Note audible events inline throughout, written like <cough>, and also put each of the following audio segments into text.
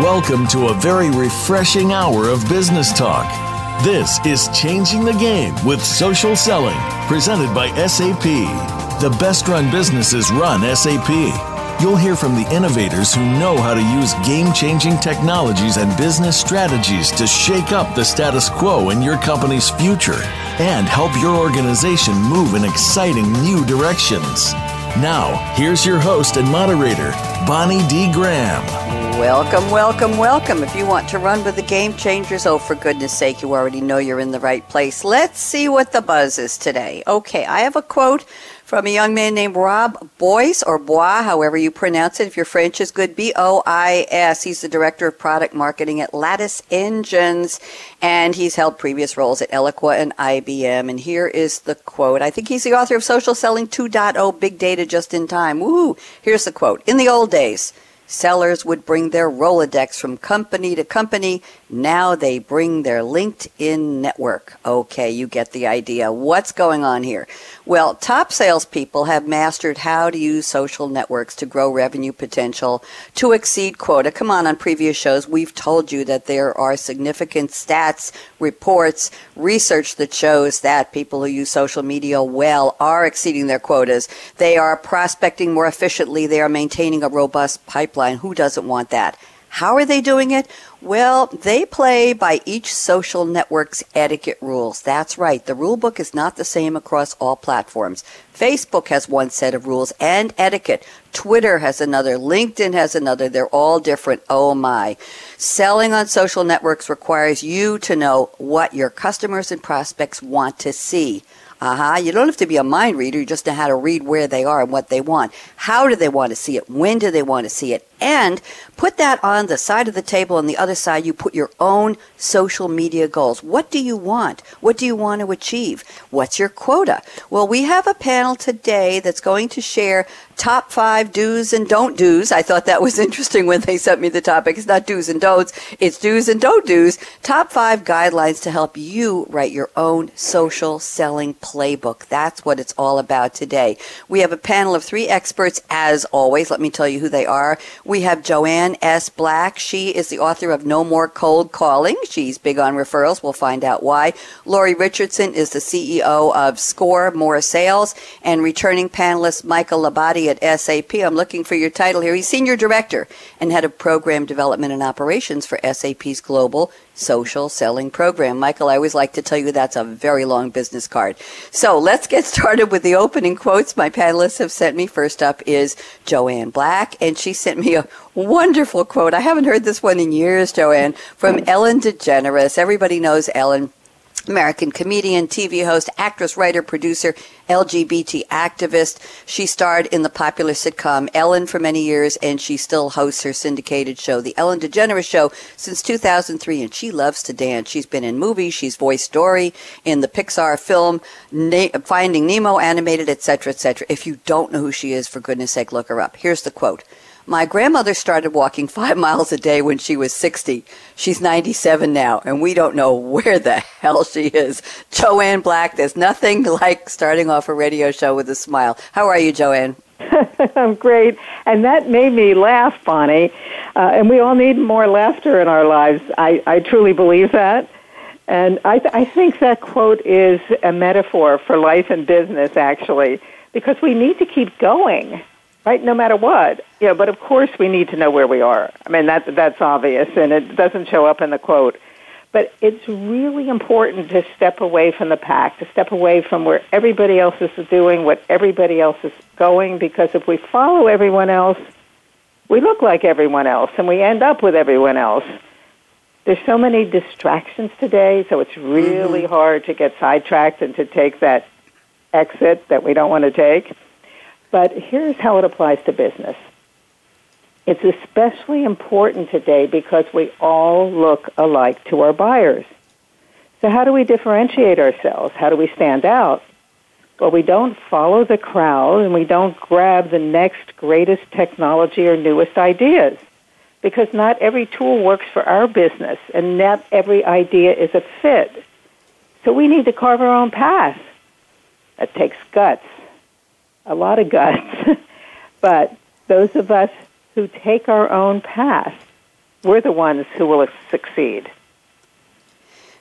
Welcome to a very refreshing hour of business talk. This is Changing the Game with Social Selling, presented by SAP. The best run businesses run SAP. You'll hear from the innovators who know how to use game changing technologies and business strategies to shake up the status quo in your company's future and help your organization move in exciting new directions. Now, here's your host and moderator, Bonnie D. Graham. Welcome, welcome, welcome. If you want to run with the game changers, oh, for goodness sake, you already know you're in the right place. Let's see what the buzz is today. Okay, I have a quote from a young man named Rob Boyce, or Bois, however you pronounce it. If your French is good, B O I S. He's the director of product marketing at Lattice Engines, and he's held previous roles at Eloqua and IBM. And here is the quote. I think he's the author of Social Selling 2.0 Big Data Just in Time. Woo! Here's the quote. In the old days, Sellers would bring their Rolodex from company to company. Now they bring their LinkedIn network. Okay, you get the idea. What's going on here? Well, top salespeople have mastered how to use social networks to grow revenue potential to exceed quota. Come on, on previous shows, we've told you that there are significant stats, reports, research that shows that people who use social media well are exceeding their quotas. They are prospecting more efficiently. They are maintaining a robust pipeline. Who doesn't want that? How are they doing it? Well, they play by each social network's etiquette rules. That's right. The rule book is not the same across all platforms. Facebook has one set of rules and etiquette. Twitter has another. LinkedIn has another. They're all different. Oh my. Selling on social networks requires you to know what your customers and prospects want to see. Uh-huh. You don't have to be a mind reader. You just know how to read where they are and what they want. How do they want to see it? When do they want to see it? And put that on the side of the table. On the other side, you put your own social media goals. What do you want? What do you want to achieve? What's your quota? Well, we have a panel today that's going to share top five do's and don't do's. I thought that was <laughs> interesting when they sent me the topic. It's not do's and don'ts. It's do's and don't do's. Top five guidelines to help you write your own social selling playbook. That's what it's all about today. We have a panel of three experts as always. Let me tell you who they are. We have Joanne S. Black. She is the author of No More Cold Calling. She's big on referrals. We'll find out why. Lori Richardson is the CEO of Score More Sales and returning panelist Michael Labate at SAP. I'm looking for your title here. He's Senior Director and Head of Program Development and Operations for SAP's Global social selling program. Michael, I always like to tell you that's a very long business card. So let's get <laughs> started with the opening quotes my panelists have sent me. First up is Joanne Black, and she sent me a wonderful quote. I haven't heard this one in years, Joanne, from Ellen DeGeneres. Everybody knows Ellen. American comedian, TV host, actress, writer, producer, LGBT activist. She starred in the popular sitcom Ellen for many years, and she still hosts her syndicated show, The Ellen DeGeneres Show, since 2003. And she loves to dance. She's been in movies. She's voiced Dory in the Pixar film Finding Nemo animated, etc., etc. If you don't know who she is, for goodness sake, look her up. Here's the quote. My grandmother started walking five <laughs> miles a day when she was 60. She's 97 now, and we don't know where the <laughs> hell she is. Joanne Black, there's nothing <laughs> like starting off a radio show with a smile. How are you, Joanne? I'm great. And that made me laugh, Bonnie. Uh, and we all need more laughter in our lives. I, I truly believe that. And I, th- I think that quote is a metaphor for life and business, actually, because we need to keep going right? No matter what. Yeah, but of course we need to know where we are. I mean, that, that's obvious, and it doesn't show up in the quote. But it's really important to step away from the pack, to step away from where everybody else is doing, what everybody else is going, because if we follow everyone else, we look like everyone else, and we end up with everyone else. There's so many distractions today, so it's really mm-hmm. hard to get sidetracked and to take that exit that we don't want to take. But here's how it applies to business. It's especially important today because we all look alike to our buyers. So how do we differentiate ourselves? How do we stand out? Well, we don't follow the crowd and we don't grab the next greatest technology or newest ideas because not every tool works for our business and not every idea is a fit. So we need to carve our own path. That takes guts a lot of guts. <laughs> but those of us who take our own path we're the ones who will succeed.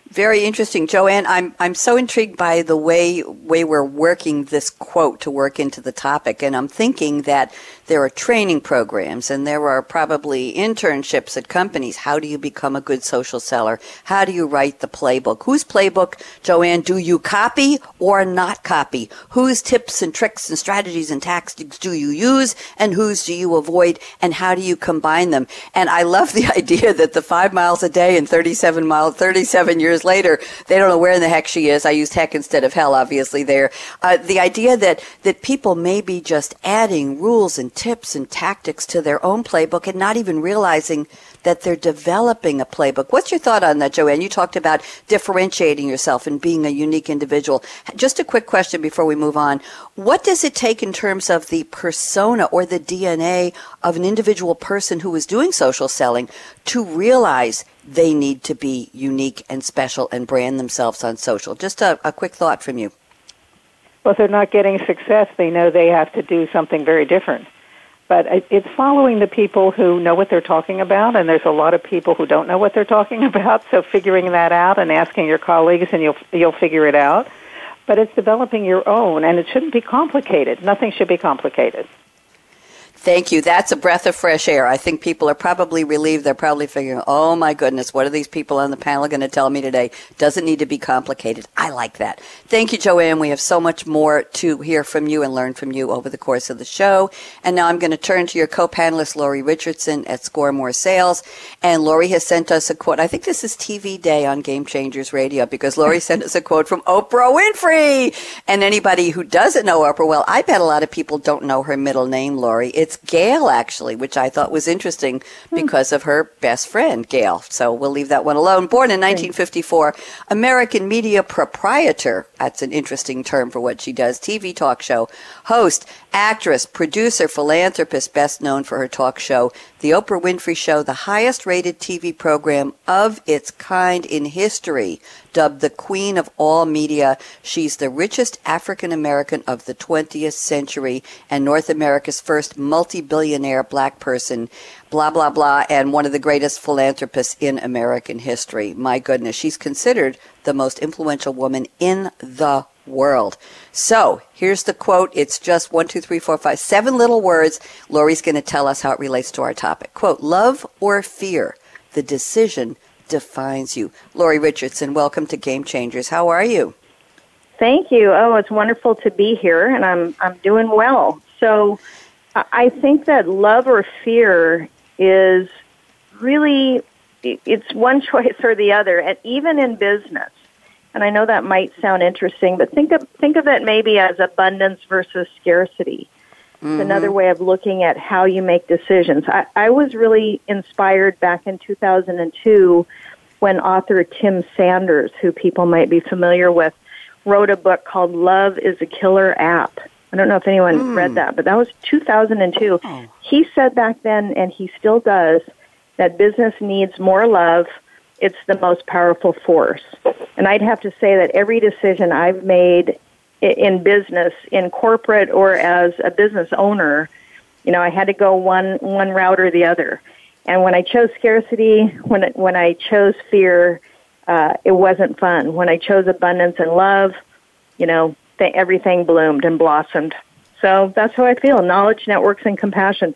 Very interesting, Joanne. I'm I'm so intrigued by the way way we're working this quote to work into the topic, and I'm thinking that there are training programs and there are probably internships at companies. How do you become a good social seller? How do you write the playbook? Whose playbook, Joanne, do you copy or not copy? Whose tips and tricks and strategies and tactics do you use and whose do you avoid and how do you combine them? And I love the <laughs> idea that the five miles a day and 37 miles, 37 years later, they don't know where in the heck she is. I used heck instead of hell, obviously there. Uh, the idea that, that people may be just adding rules and tips and tactics to their own playbook and not even realizing that they're developing a playbook. What's your thought on that, Joanne? You talked about differentiating yourself and being a unique individual. Just a quick question before we move on. What does it take in terms of the persona or the DNA of an individual person who is doing social selling to realize they need to be unique and special and brand themselves on social? Just a, a quick thought from you. Well, if they're not getting success, they know they have to do something very different but it's following the people who know what they're talking about, and there's a lot of people who don't know what they're talking <laughs> about. So figuring that out and asking your colleagues, and you'll you'll figure it out. But it's developing your own, and it shouldn't be complicated. Nothing should be complicated. Thank you. That's a breath of fresh air. I think people are probably relieved. They're probably figuring, oh my goodness, what are these people on the panel going to tell me today? Doesn't need to be complicated. I like that. Thank you, Joanne. We have so much more to hear from you and learn from you over the course of the show. And now I'm going to turn to your co-panelist, Lori Richardson at Score More Sales. And Lori has sent us a quote. I think this is TV day on Game Changers Radio because Lori sent us a quote from Oprah Winfrey. And anybody who doesn't know Oprah, well, I bet a lot of people don't know her middle name, Lori. It's it's Gail, actually, which I thought was interesting hmm. because of her best friend, Gail. So we'll leave that one alone. Born in 1954, American media proprietor. That's an interesting term for what she does. TV talk show host, actress, producer, philanthropist, best known for her talk show, The Oprah Winfrey Show, the highest rated TV program of its kind in history. Dubbed the queen of all media, she's the richest African American of the 20th century and North America's first multi billionaire black person blah, blah, blah, and one of the greatest philanthropists in American history. My goodness, she's considered the most influential woman in the world. So here's the quote. It's just one, two, three, four, five, seven little words. Lori's going to tell us how it relates to our topic. Quote, love or fear, the decision defines you. Lori Richardson, welcome to Game Changers. How are you? Thank you. Oh, it's wonderful to be here, and I'm I'm doing well. So, I think that love or fear is really it's one <laughs> choice or the other, and even in business. And I know that might sound interesting, but think of think of it maybe as abundance versus scarcity. Mm-hmm. It's another way of looking at how you make decisions. I, I was really inspired back in 2002 when author Tim Sanders, who people might be familiar with, wrote a book called Love is a Killer App. I don't know if anyone mm. read that, but that was 2002. Oh. He said back then, and he still does, that business needs more love. It's the most powerful force. And I'd have to say that every decision I've made in business, in corporate or as a business owner, you know, I had to go one one route or the other. And when I chose scarcity, when it, when I chose fear, uh, it wasn't fun. When I chose abundance and love, you know, th- everything bloomed and blossomed. So that's how I feel knowledge, networks, and compassion.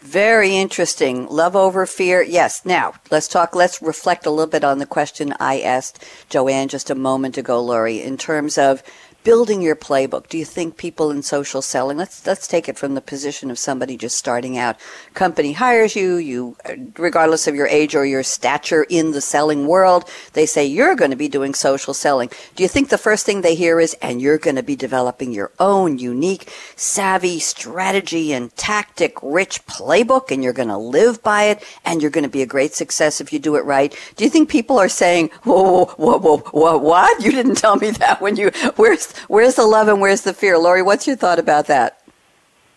Very interesting. Love over fear. Yes. Now, let's talk, let's reflect a little bit on the question I asked Joanne just a moment ago, Lori, in terms of building your playbook? Do you think people in social selling, let's, let's take it from the position of somebody just starting out. Company hires you, you, uh, regardless of your age or your stature in the selling world, they say you're going to be doing social selling. Do you think the first thing they hear is, and you're going to be developing your own unique, savvy strategy and tactic rich playbook and you're going to live by it and you're going to be a great success if you do it right? Do you think people are saying, whoa, whoa, whoa, whoa, what? You didn't tell me that when you, where's, where's the love and where's the fear? Lori, what's your thought about that?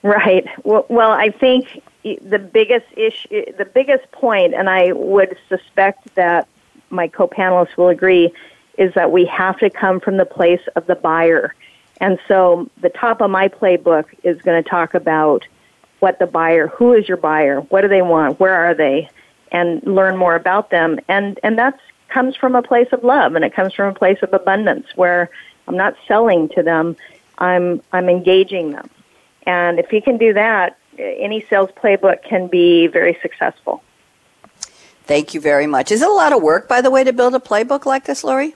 Right. Well, well, I think the biggest issue, the biggest point, and I would suspect that my co-panelists will agree, is that we have to come from the place of the buyer. And so the top of my playbook is going to talk about what the buyer, who is your buyer, what do they want, where are they, and learn more about them. And and that comes from a place of love, and it comes from a place of abundance where I'm not selling to them, I'm I'm engaging them. And if you can do that, any sales playbook can be very successful. Thank you very much. Is it a lot of work, by the way, to build a playbook like this, Lori?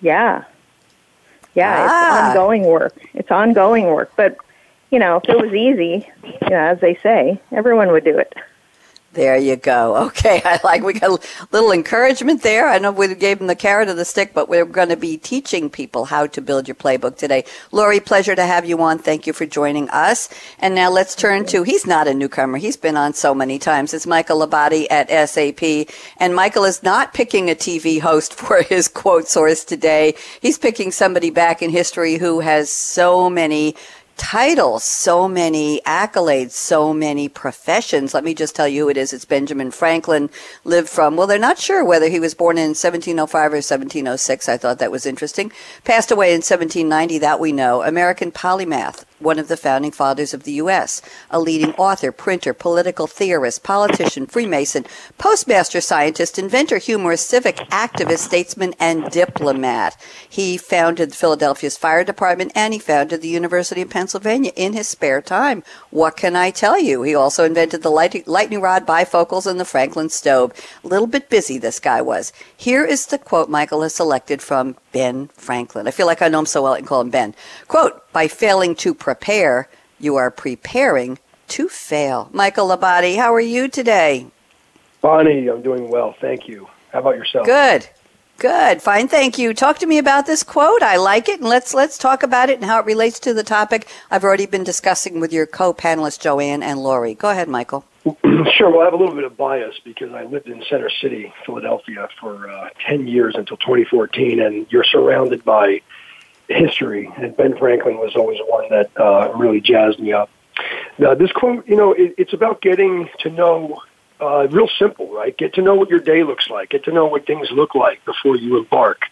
Yeah. Yeah, ah. it's ongoing work. It's ongoing work. But, you know, if it was easy, you know, as they say, everyone would do it. There you go. Okay, <laughs> I like we got a little encouragement there. I know we gave them the carrot or the stick, but we're going to be teaching people how to build your playbook today. Lori, pleasure to have you on. Thank you for joining us. And now let's turn to he's not a newcomer. He's been on so many times. It's Michael Labate at SAP, and Michael is not picking a TV host <laughs> for his quote source today. He's picking somebody back in history who has so many titles, so many accolades, so many professions. Let me just tell you who it is. It's Benjamin Franklin, lived from, well, they're not sure whether he was born in 1705 or 1706. I thought that was interesting. Passed away in 1790, that we know. American polymath, one of the founding fathers of the U.S., a leading author, printer, political theorist, politician, Freemason, postmaster scientist, inventor, humorist, civic activist, statesman, and diplomat. He founded Philadelphia's fire department and he founded the University of Pennsylvania in his spare time. What can I tell you? He also invented the lightning rod bifocals and the Franklin stove. A little bit busy, this guy was. Here is the quote Michael has selected from Ben Franklin. I feel like I know him so well I can call him Ben. Quote, by failing to prepare, you are preparing to fail. Michael Labate, how are you today? Bonnie, I'm doing well. Thank you. How about yourself? Good. Good. Fine. Thank you. Talk to me about this quote. I like it and let's let's talk about it and how it relates to the topic I've already been discussing with your co-panelists Joanne and Lori. Go ahead, Michael. <clears throat> Sure. Well, I have a little bit of bias because I lived in Center City, Philadelphia, for uh, 10 years until 2014, and you're surrounded by history. And Ben Franklin was always one that uh, really jazzed me up. Now, this quote, you know, it, it's about getting to know, uh, real simple, right? Get to know what your day looks like. Get to know what things look like before you embark.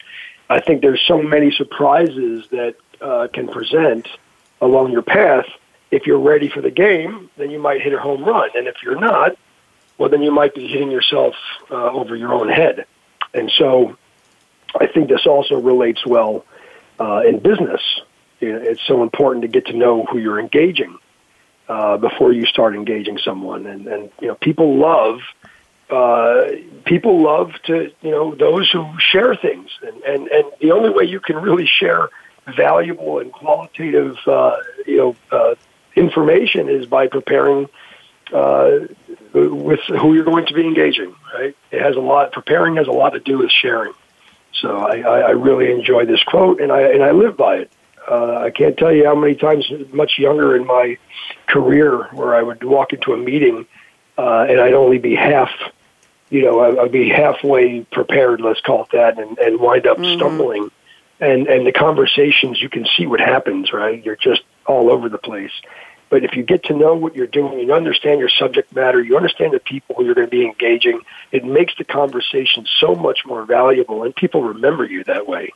I think there's so many surprises that uh, can present along your path if you're ready for the game, then you might hit a home run. And if you're not, well, then you might be hitting yourself uh, over your own head. And so I think this also relates well uh, in business. It's so important to get to know who you're engaging uh, before you start engaging someone. And, and you know, people love uh, people love to you know those who share things, and, and and the only way you can really share valuable and qualitative uh, you know uh, information is by preparing uh, with who you're going to be engaging. Right? It has a lot. Preparing has a lot to do with sharing. So I, I really enjoy this quote, and I and I live by it. Uh, I can't tell you how many times, much younger in my career, where I would walk into a meeting uh, and I'd only be half, you know, I'd be halfway prepared, let's call it that, and, and wind up mm-hmm. stumbling. And and the conversations, you can see what happens, right? You're just all over the place. But if you get to know what you're doing, you understand your subject matter, you understand the people who you're going to be engaging, it makes the conversation so much more valuable, and people remember you that way.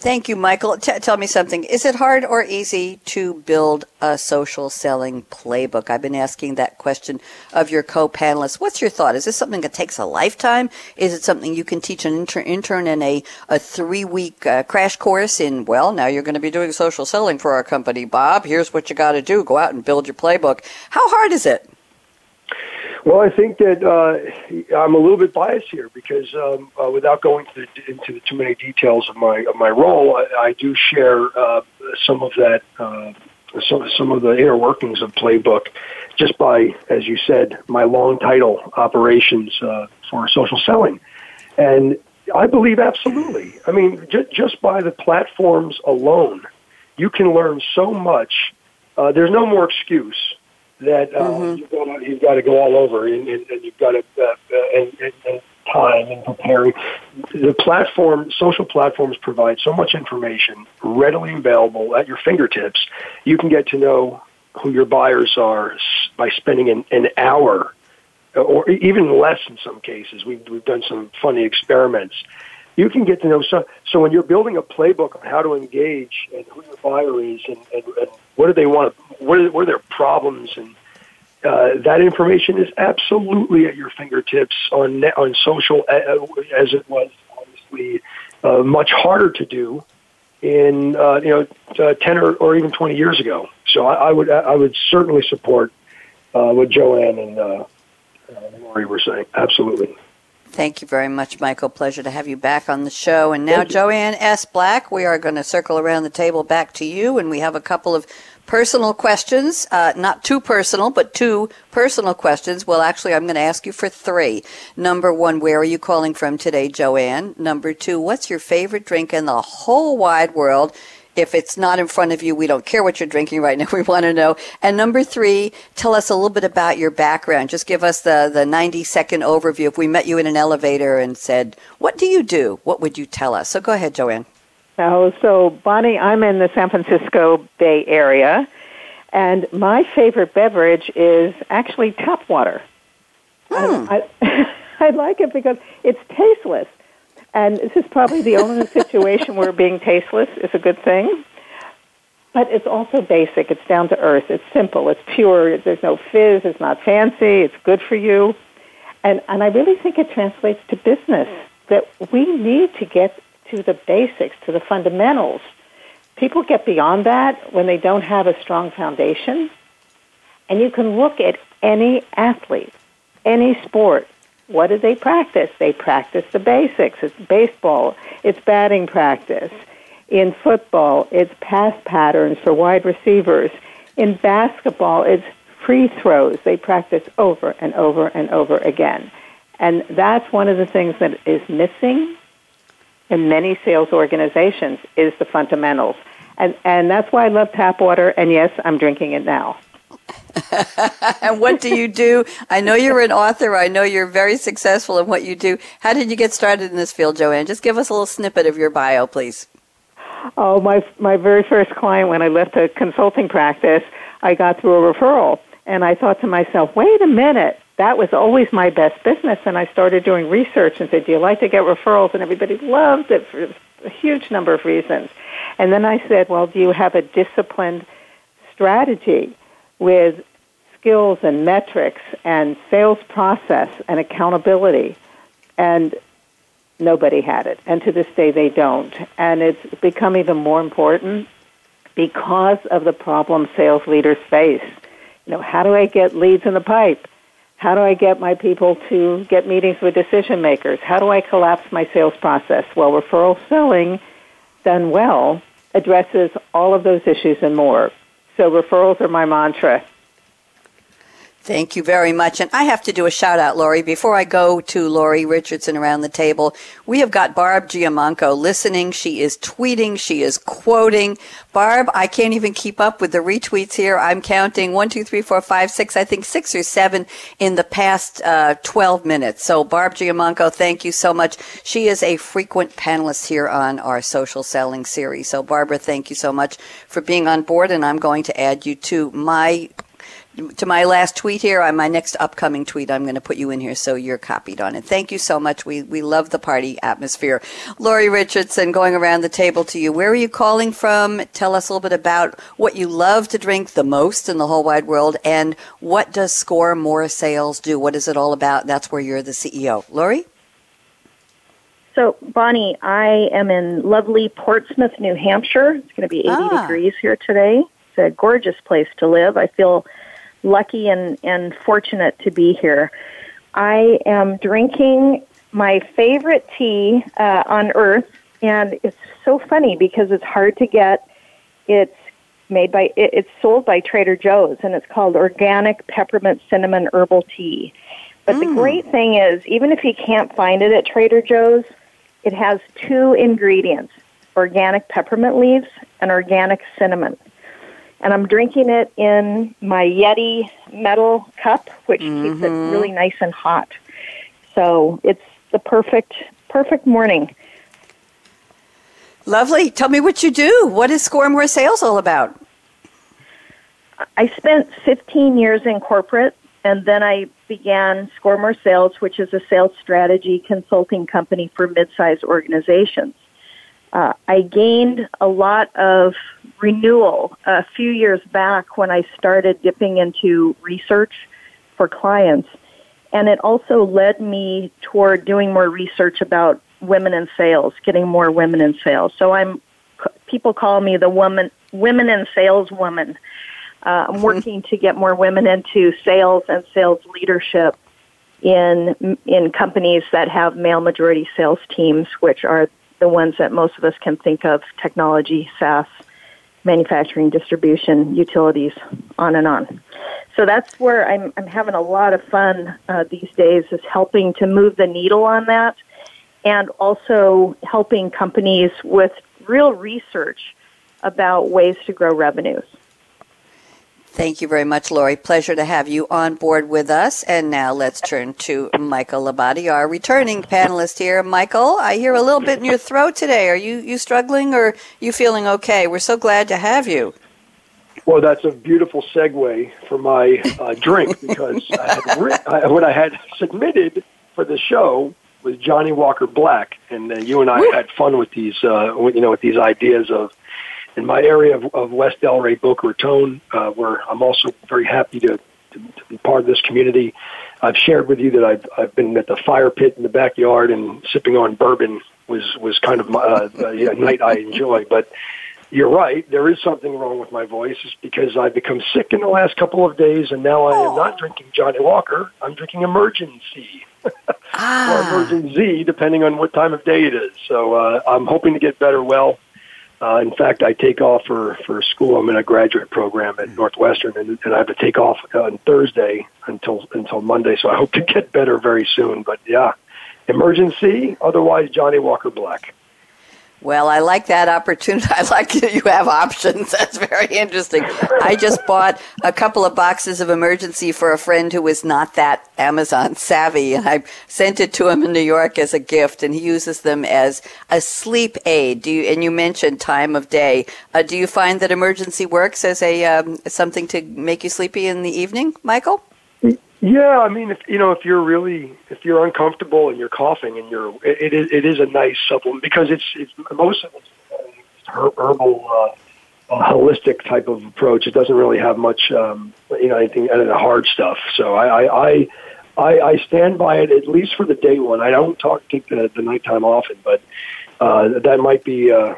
Thank you, Michael. T- tell me something. Is it hard or easy to build a social selling playbook? I've been asking that question of your co-panelists. What's your thought? Is this something that takes a lifetime? Is it something you can teach an inter- intern in a, a three-week uh, crash course in, well, now you're going to be doing social selling for our company, Bob. Here's what you got to do. Go out and build your playbook. How hard is it? Well, I think that uh, I'm a little bit biased here because, um, uh, without going the, into the too many details of my of my role, I, I do share uh, some of that, uh, some some of the inner workings of Playbook, just by, as you said, my long title, operations uh, for social selling, and I believe absolutely. I mean, j- just by the platforms alone, you can learn so much. Uh, there's no more excuse that uh, mm-hmm. you've, got to, you've got to go all over and, and, and you've got to uh, uh, and, and, and time and preparing. The platform, social platforms provide so much information readily available at your fingertips. You can get to know who your buyers are by spending an, an hour or even less in some cases. We've, we've done some funny experiments. You can get to know so, so when you're building a playbook on how to engage and who your buyer is and, and, and what do they want? What are, what are their problems and uh, that information is absolutely at your fingertips on on social, uh, uh, as it was obviously uh, much harder to do in uh, you know uh, ten or, or even twenty years ago. So I, I would I would certainly support what Joanne and Lori were saying. Absolutely. Thank you very much, Michael. Pleasure to have you back on the show. And now, Joanne S. Black, we are going to circle around the table back to you, and we have a couple of personal questions, uh, not too personal, but two personal questions. Well, actually, I'm going to ask you for three. Number one, where are you calling from today, Joanne? Number two, what's your favorite drink in the whole wide world? If it's not in front of you, we don't care what you're drinking right now. <laughs> We want to know. And number three, tell us a little bit about your background. Just give us the, the 90 second overview. If we met you in an elevator and said, What do you do? What would you tell us? So go ahead, Joanne. Oh, so Bonnie, I'm in the San Francisco Bay Area, and my favorite beverage is actually tap water. Hmm. I, I, <laughs> I like it because it's tasteless. And this is probably the only situation where being tasteless is a good thing. But it's also basic. It's down to earth. It's simple. It's pure. There's no fizz. It's not fancy. It's good for you. And, and I really think it translates to business that we need to get to the basics, to the fundamentals. People get beyond that when they don't have a strong foundation. And you can look at any athlete, any sport. What do they practice? They practice the basics. It's baseball, it's batting practice. In football, it's pass patterns for wide receivers. In basketball, it's free throws. They practice over and over and over again. And that's one of the things that is missing in many sales organizations is the fundamentals. And, and that's why I love tap water. And yes, I'm drinking it now. <laughs> and what do you do? I know you're an author. I know you're very successful in what you do. How did you get started in this field, Joanne? Just give us a little snippet of your bio, please. Oh, my my very first client when I left a consulting practice, I got through a referral, and I thought to myself, "Wait a minute, that was always my best business." And I started doing research and said, "Do you like to get referrals?" And everybody loved it for a huge number of reasons. And then I said, "Well, do you have a disciplined strategy?" With skills and metrics and sales process and accountability. And nobody had it. And to this day, they don't. And it's become even more important because of the problem sales leaders face. You know, how do I get leads in the pipe? How do I get my people to get meetings with decision makers? How do I collapse my sales process? Well, referral selling done well addresses all of those issues and more. So referrals are my mantra. Thank you very much. And I have to do a shout out, Lori. Before I go to Lori Richardson around the table, we have got Barb Giamanco listening. She is tweeting. She is quoting. Barb, I can't even keep up with the retweets here. I'm counting one, two, three, four, five, six, I think six or seven in the past uh, 12 minutes. So, Barb Giamanco, thank you so much. She is a frequent panelist here on our social selling series. So, Barbara, thank you so much for being on board. And I'm going to add you to my to my last tweet here, on my next upcoming tweet, I'm going to put you in here so you're copied on it. Thank you so much. We we love the party atmosphere. Lori Richardson, going around the table to you. Where are you calling from? Tell us a little bit about what you love to drink the most in the whole wide world, and what does Score More Sales do? What is it all about? That's where you're the CEO, Lori. So, Bonnie, I am in lovely Portsmouth, New Hampshire. It's going to be 80 ah. degrees here today. It's a gorgeous place to live. I feel lucky and, and fortunate to be here. I am drinking my favorite tea uh, on earth, and it's so funny because it's hard to get. It's made by it, it's sold by Trader Joe's, and it's called organic peppermint cinnamon herbal tea. But mm. the great thing is, even if you can't find it at Trader Joe's, it has two ingredients: organic peppermint leaves and organic cinnamon and I'm drinking it in my Yeti metal cup, which mm-hmm. keeps it mm-hmm. really nice and hot. So it's the perfect perfect morning. Lovely. Tell me what you do. What is Score More Sales all about? I spent 15 years in corporate, and then I began Score More Sales, which is a sales strategy consulting company for mid-sized organizations. Uh, I gained a lot of renewal a few years back when I started dipping into research for clients. And it also led me toward doing more research about women in sales, getting more women in sales. So I'm, people call me the woman, women in sales woman. Uh, I'm mm-hmm. working to get more women into sales and sales leadership in in companies that have male majority sales teams, which are the ones that most of us can think of: technology, SaaS, manufacturing, distribution, utilities, on and on. So that's where I'm, I'm having a lot of fun uh, these days, is helping to move the needle on that, and also helping companies with real research about ways to grow revenues. Thank you very much, Lori. Pleasure to have you on board with us. And now let's turn to Michael Labate, our returning panelist here. Michael, I hear a little bit in your throat today. Are you, you struggling or you feeling okay? We're so glad to have you. Well, that's a beautiful segue for my uh, drink <laughs> because I had I, what I had submitted for the show was Johnnie Walker Black, and uh, you and I had fun with these, uh, you know, with these ideas of in my area of, of West Delray, Boca Raton, uh, where I'm also very happy to, to, to be part of this community. I've shared with you that I've, I've been at the fire pit in the backyard and sipping on bourbon was, was kind of my, uh, a night I enjoy. But you're right, there is something wrong with my voice it's because I've become sick in the last couple of days and now I am not drinking Johnnie Walker. I'm drinking Emergen-C. <laughs> ah. or Emergen-Z, depending on what time of day it is. So uh, I'm hoping to get better well. Uh, in fact, I take off for, for school. I'm in a graduate program at Northwestern, and, and I have to take off on Thursday until until Monday. So I hope to get better very soon. But yeah, Emergen-C. Otherwise, Johnnie Walker Black. Well, I like that opportunity. <laughs> I like that you have options. <laughs> That's very interesting. I just bought a couple of boxes of Emergen-C for a friend who was not that Amazon savvy, and I sent it to him in New York as a gift, and he uses them as a sleep aid. Do you, and you mentioned time of day. Uh, do you find that Emergen-C works as a um, something to make you sleepy in the evening, Michael? Yeah, I mean, if you know, if you're really, if you're uncomfortable and you're coughing and you're, it, it is, it is a nice supplement because it's, it's most of it's herbal, uh, holistic type of approach. It doesn't really have much, um, you know, anything, any hard stuff. So I, I, I, I, I stand by it at least for the day one. I don't talk take the, the nighttime often, but uh, that might be, uh,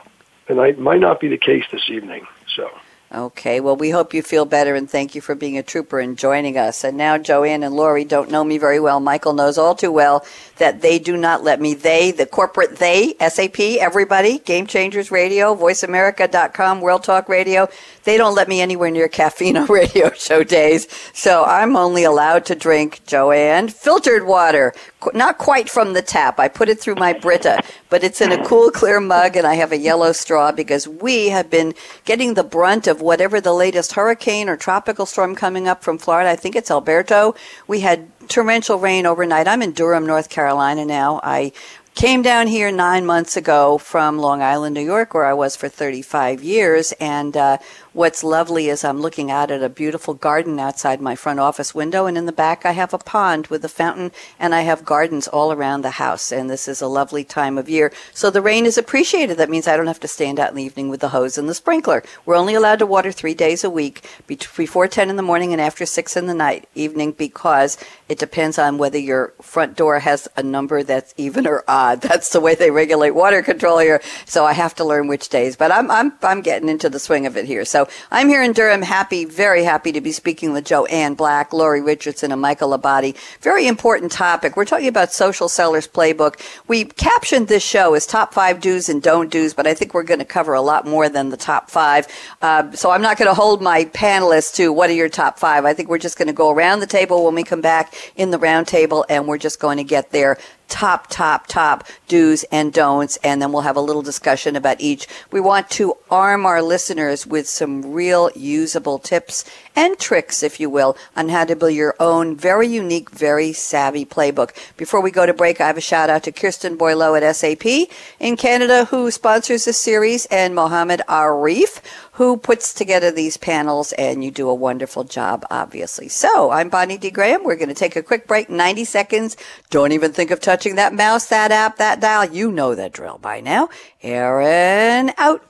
and I might not be the case this evening. So. Okay, well, we hope you feel better and thank you for being a trooper and joining us. And now Joanne and Lori don't know me very well. Michael knows all too well that they do not let me, they, the corporate they, SAP, everybody, Game Changers Radio, VoiceAmerica.com, World Talk Radio, they don't let me anywhere near caffeine on <laughs> radio show days. So I'm only allowed to drink, Joanne, filtered water, not quite from the tap. I put it through my Brita, but it's in a cool, clear mug, and I have a yellow straw because we have been getting the brunt of whatever the latest hurricane or tropical storm coming up from Florida. I think it's Alberto. We had torrential rain overnight. I'm in Durham, North Carolina now. I came down here nine months ago from Long Island, New York, where I was for 35 years, and uh, What's lovely is I'm looking out at a beautiful garden outside my front office window, and in the back I have a pond with a fountain, and I have gardens all around the house. And this is a lovely time of year. So the rain is appreciated. That means I don't have to stand out in the evening with the hose and the sprinkler. We're only allowed to water three days a week, before 10 in the morning and after 6 in the night evening, because it depends on whether your front door has a number that's even or odd. <laughs> That's the way they regulate water control here. So I have to learn which days, but I'm I'm I'm getting into the swing of it here. So I'm here in Durham, happy, very happy to be speaking with Joanne Black, Lori Richardson, and Michael Labate. Very important topic. We're talking about Social Sellers Playbook. We captioned this show as top five do's and don't do's, but I think we're going to cover a lot more than the top five. Uh, so I'm not going to hold my panelists to what are your top five. I think we're just going to go around the table when we come back in the round table, and we're just going to get their top, top, top do's and don'ts, and then we'll have a little discussion about each. We want to arm our listeners with some real usable tips and tricks, if you will, on how to build your own very unique, very savvy playbook. Before we go to break, I have a shout out to Kirsten Boileau at SAP in Canada, who sponsors this series, and Mohammed Arif, who puts together these panels, and you do a wonderful job, obviously. So I'm Bonnie D. Graham. We're going to take a quick break, 90 seconds. Don't even think of touching that mouse, that app, that dial. You know the drill by now. Aaron out.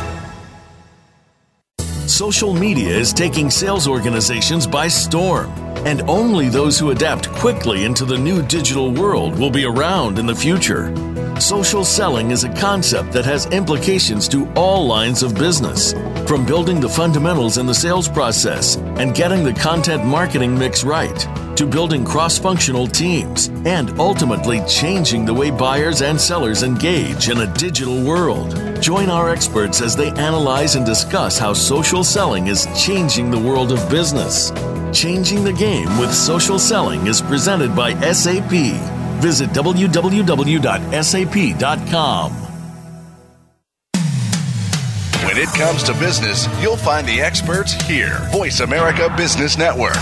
Social media is taking sales organizations by storm, and only those who adapt quickly into the new digital world will be around in the future. Social selling is a concept that has implications to all lines of business, from building the fundamentals in the sales process and getting the content marketing mix right, to building cross functional teams and ultimately changing the way buyers and sellers engage in a digital world. Join our experts as they analyze and discuss how social selling is changing the world of business. Changing the Game with Social Selling is presented by SAP. Visit www.sap.com. When it comes to business, you'll find the experts here. Voice America Business Network.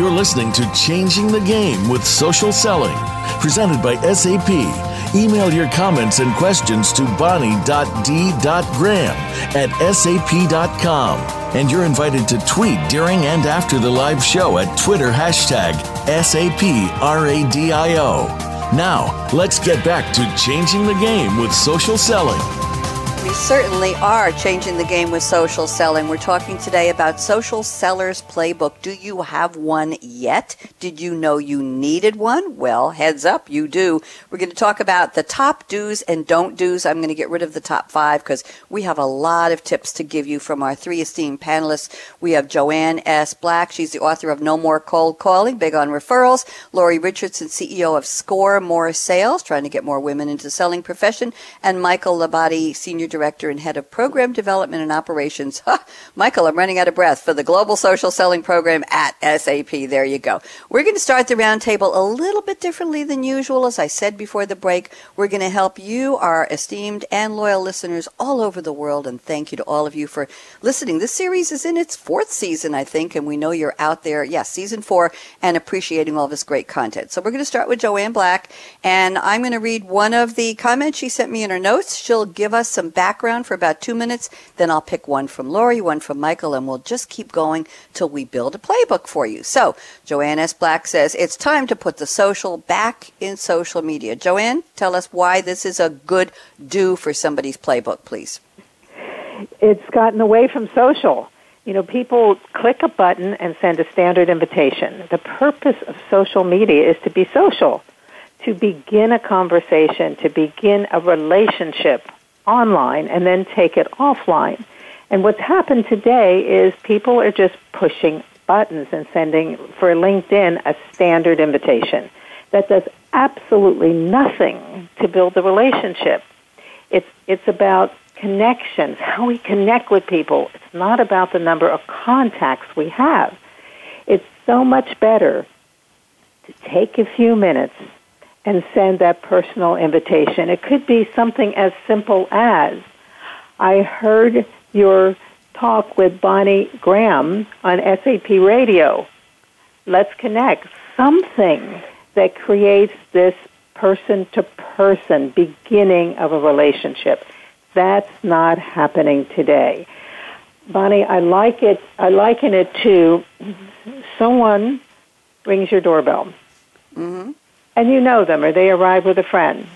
You're listening to Changing the Game with Social Selling, presented by SAP. Email your comments and questions to bonnie.d.graham at sap.com. And you're invited to tweet during and after the live show at Twitter hashtag SAPRADIO. Now, let's get back to Changing the Game with Social Selling. We certainly are changing the game with social selling. We're talking today about Social Sellers Playbook. Do you have one yet? Did you know you needed one? Well, heads up, you do. We're going to talk about the top do's and don't do's. I'm going to get rid of the top five because we have a lot of tips to give you from our three esteemed panelists. We have Joanne S. Black. She's the author of No More Cold Calling, big on referrals. Lori Richardson, CEO of Score More Sales, trying to get more women into selling profession. And Michael Labate, Senior Director and Head of Program Development and Operations. <laughs> Michael, I'm running out of breath for the Global Social Selling Program at SAP. There you go. We're going to start the roundtable a little bit differently than usual. As I said before the break, we're going to help you, our esteemed and loyal listeners all over the world. And thank you to all of you for listening. This series is in its fourth season, I think, and we know you're out there, yes, season four, and appreciating all this great content. So we're going to start with Joanne Black, and I'm going to read one of the comments she sent me in her notes. She'll give us some background for about two minutes. Then I'll pick one from Lori, one from Michael, and we'll just keep going till we build a playbook for you. So Joanne S. Black says it's time to put the social back in social media. Joanne, tell us why this is a good do for somebody's playbook, please. It's gotten away from social. You know, people click a button and send a standard invitation. The purpose of social media is to be social, to begin a conversation, to begin a relationship online and then take it offline. And what's happened today is people are just pushing buttons and sending for LinkedIn a standard invitation that does absolutely nothing to build the relationship. It's it's about connections, how we connect with people. It's not about the number of contacts we have. It's so much better to take a few minutes and send that personal invitation. It could be something as simple as I heard your talk with Bonnie Graham on SAP Radio. Let's connect. Something that creates this person to person beginning of a relationship. That's not happening today. Bonnie, I like it. I liken it to someone rings your doorbell. Mm-hmm and you know them or they arrive with a friend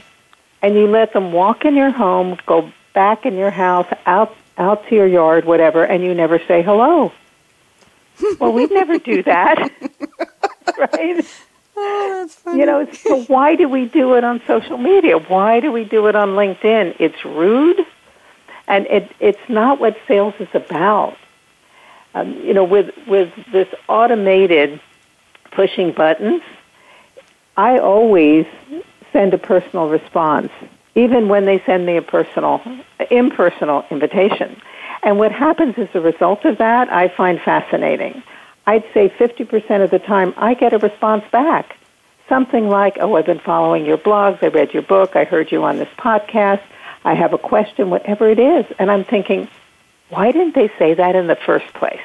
and you let them walk in your home, go back in your house, out out to your yard, whatever, and you never say hello. <laughs> well, we never do that, <laughs> right? Oh, that's funny. You know, so why do we do it on social media? Why do we do it on LinkedIn? It's rude, and it it's not what sales is about. Um, you know, with with this automated pushing buttons, I always send a personal response, even when they send me a personal, impersonal invitation. And what happens as a result of that, I find fascinating. I'd say 50% of the time I get a response back. Something like, oh, I've been following your blogs, I read your book, I heard you on this podcast, I have a question, whatever it is. And I'm thinking, why didn't they say that in the first place?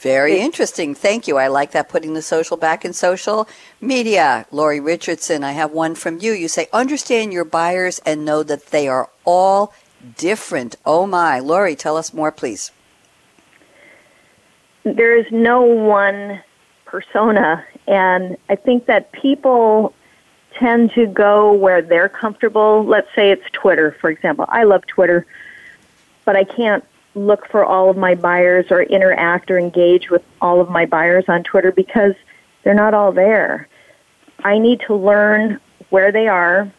Very interesting. Thank you. I like that putting the social back in social media. Lori Richardson, I have one from you. You say, understand your buyers and know that they are all different. Oh my. Lori, tell us more, please. there is no one persona, and I think that people tend to go where they're comfortable. Let's say it's Twitter, for example. I love Twitter, but I can't look for all of my buyers or interact or engage with all of my buyers on Twitter because they're not all there. I need to learn where they are,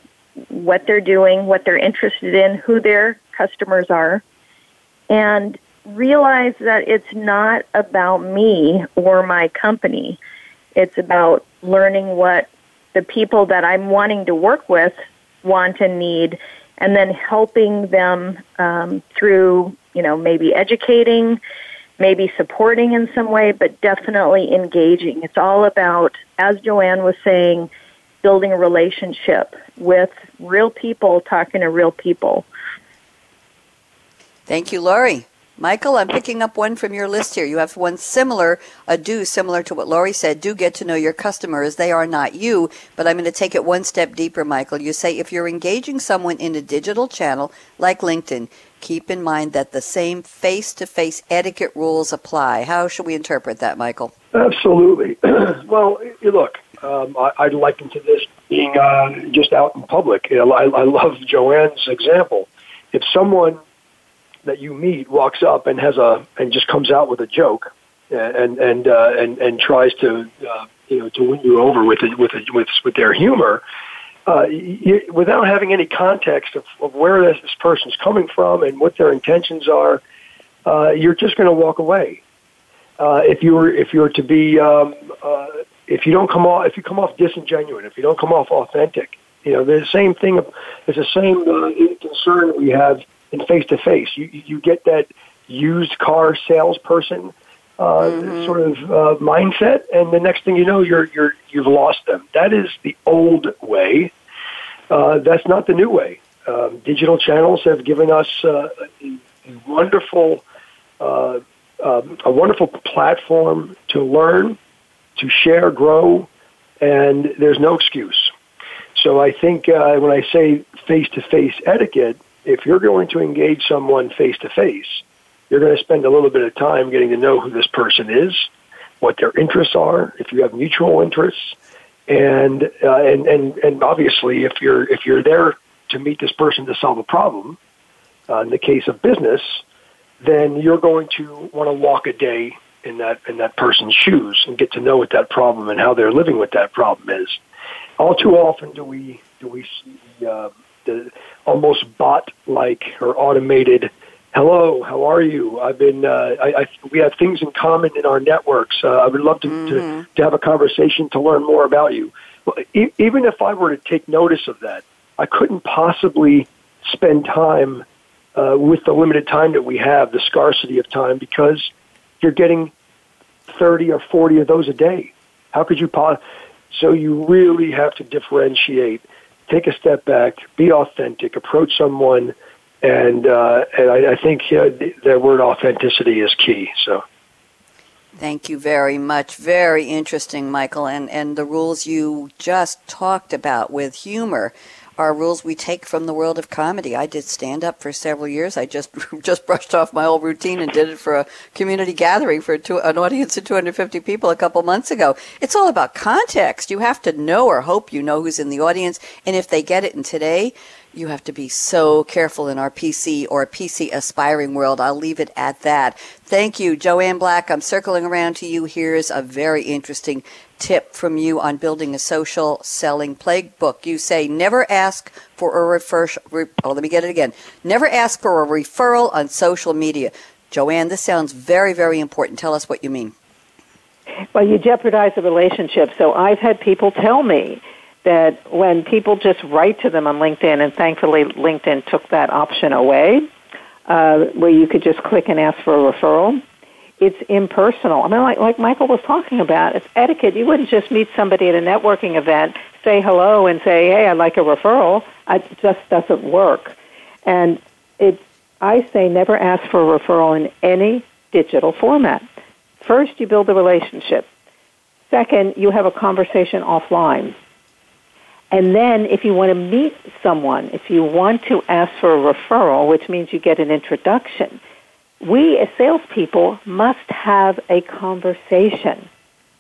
what they're doing, what they're interested in, who their customers are, and realize that it's not about me or my company. It's about learning what the people that I'm wanting to work with want and need, and then helping them um, through, you know, maybe educating, maybe supporting in some way, but definitely engaging. It's all about, as Joanne was saying, building a relationship with real people, talking to real people. Thank you, Lori. Michael, I'm picking up one from your list here. You have one similar, a do similar to what Lori said. Do get to know your customers. They are not you. But I'm going to take it one step deeper, Michael. You say if you're engaging someone in a digital channel like LinkedIn, keep in mind that the same face to face etiquette rules apply. How should we interpret that, Michael? Absolutely. <clears throat> well, look, um, I, I'd liken to this being uh, just out in public. You know, I, I love Joanne's example. If someone that you meet walks up and has a and just comes out with a joke and and uh, and and tries to uh, you know to win you over with it, with it, with with their humor. Uh, you, without having any context of, of where this, this person's coming from and what their intentions are, uh, you're just going to walk away. Uh, if you were if you were to be um, uh, if you don't come off if you come off disingenuous, if you don't come off authentic, you know the same thing. It's the same uh, concern we have in face to face. You you get that used car salesperson uh, mm-hmm. sort of uh, mindset, and the next thing you know, you're you're you've lost them. That is the old way. Uh, that's not the new way. Um, digital channels have given us uh, a, wonderful uh, um, a wonderful platform to learn, to share, grow, and there's no excuse. So I think uh, when I say face to face etiquette, if you're going to engage someone face to face, you're going to spend a little bit of time getting to know who this person is, what their interests are, if you have mutual interests, and uh, and and and obviously if you're if you're there to meet this person to solve a problem, uh, in the case of business, then you're going to want to walk a day in that in that person's shoes and get to know what that problem and how they're living with that problem is. All too often do we do we see uh, the almost bot-like or automated. Hello, how are you? I've been. Uh, I, I, we have things in common in our networks. Uh, I would love to, mm-hmm. to to have a conversation to learn more about you. Well, e- even if I were to take notice of that, I couldn't possibly spend time uh, with the limited time that we have, the scarcity of time, because you're getting 30 or 40 of those a day. How could you pause? So you really have to differentiate take a step back, be authentic, approach someone, and uh, and I, I think uh, the word authenticity is key. So. Thank you very much. Very interesting, Michael. And, and the rules you just talked about with humor are rules we take from the world of comedy. I did stand up for several years. I just <laughs> just brushed off my old routine and did it for a community gathering for two, an audience of 250 people a couple months ago. It's all about context. You have to know or hope you know who's in the audience, and if they get it. And today, you have to be so careful in our PC or PC aspiring world. I'll leave it at that. Thank you, Joanne Black. I'm circling around to you. Here's a very interesting tip from you on building a social selling playbook. You say never ask for a referral. Oh, let me get it again. Never ask for a referral on social media. Joanne, this sounds very, very important. Tell us what you mean. Well, you jeopardize the relationship. So I've had people tell me that when people just write to them on LinkedIn, and thankfully LinkedIn took that option away, uh, where you could just click and ask for a referral it's impersonal. I mean, like, like Michael was talking about, it's etiquette. You wouldn't just meet somebody at a networking event, say hello, and say, "Hey, I'd like a referral." It just doesn't work. And it, I say, never ask for a referral in any digital format. First, you build a relationship. Second, you have a conversation offline. And then, if you want to meet someone, if you want to ask for a referral, which means you get an introduction, we as salespeople must have a conversation.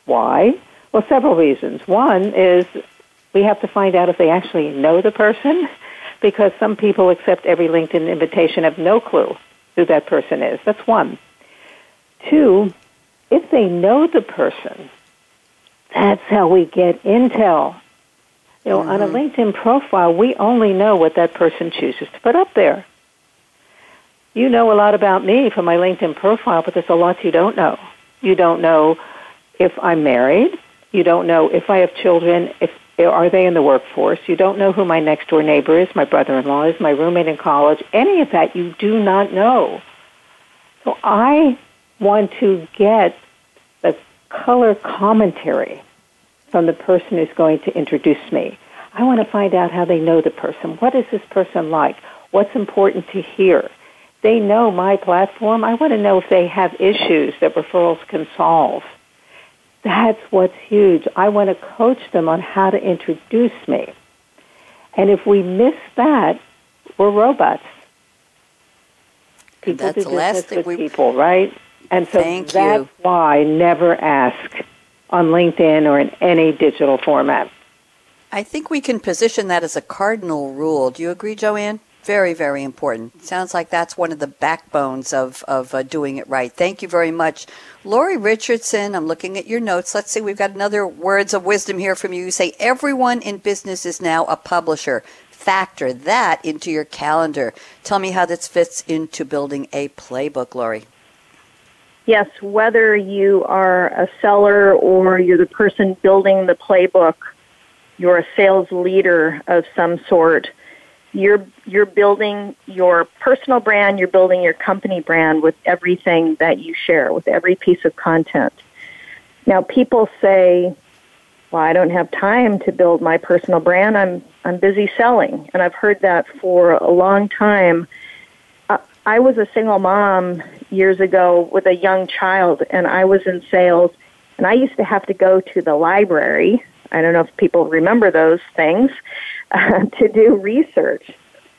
Why? Well, several reasons. One is we have to find out if they actually know the person, because some people accept every LinkedIn invitation have no clue who that person is. That's one. Two, if they know the person, that's how we get intel. You know, mm-hmm. on a mm-hmm. LinkedIn profile, we only know what that person chooses to put up there. You know a lot about me from my LinkedIn profile, but there's a lot you don't know. You don't know if I'm married. You don't know if I have children, if are they in the workforce. You don't know who my next door neighbor is, my brother-in-law is, my roommate in college. Any of that you do not know. So I want to get the color commentary from the person who's going to introduce me. I want to find out how they know the person. What is this person like? What's important to hear? They know my platform. I want to know if they have issues that referrals can solve. That's what's huge. I want to coach them on how to introduce me. And if we miss that, we're robots. People that's do business with we... people, right? And so Thank that's you. why never ask on LinkedIn or in any digital format. I think we can position that as a cardinal rule. Do you agree, Joanne? Very, very important. Sounds like that's one of the backbones of, of uh, doing it right. Thank you very much. Lori Richardson, I'm looking at your notes. Let's see, we've got another words of wisdom here from you. You say, everyone in business is now a publisher. Factor that into your calendar. Tell me how this fits into building a playbook, Lori. Yes, whether you are a seller or you're the person building the playbook, you're a sales leader of some sort you're you're building your personal brand, you're building your company brand with everything that you share, with every piece of content. Now people say, "Well, I don't have time to build my personal brand. I'm I'm busy selling." And I've heard that for a long time. I was a single mom years ago with a young child and I was in sales and I used to have to go to the library. I don't know if people remember those things uh, <laughs> to do research.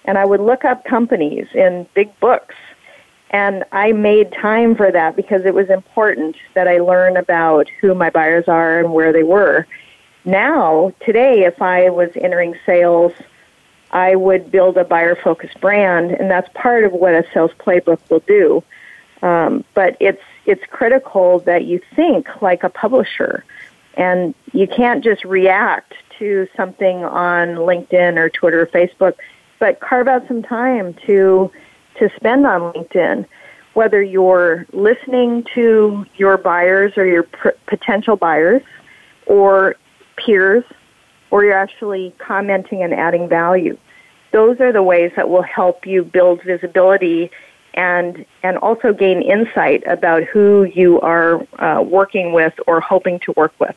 And I would look up companies in big books. And I made time for that because it was important that I learn about who my buyers are and where they were. Now, today, if I was entering sales, I would build a buyer focused brand, and that's part of what a sales playbook will do. Um, but it's it's critical that you think like a publisher, and you can't just react to something on LinkedIn or Twitter or Facebook, but carve out some time to to spend on LinkedIn. Whether you're listening to your buyers or your pr- potential buyers, or peers, or you're actually commenting and adding value. Those are the ways that will help you build visibility and and also gain insight about who you are uh, working with or hoping to work with.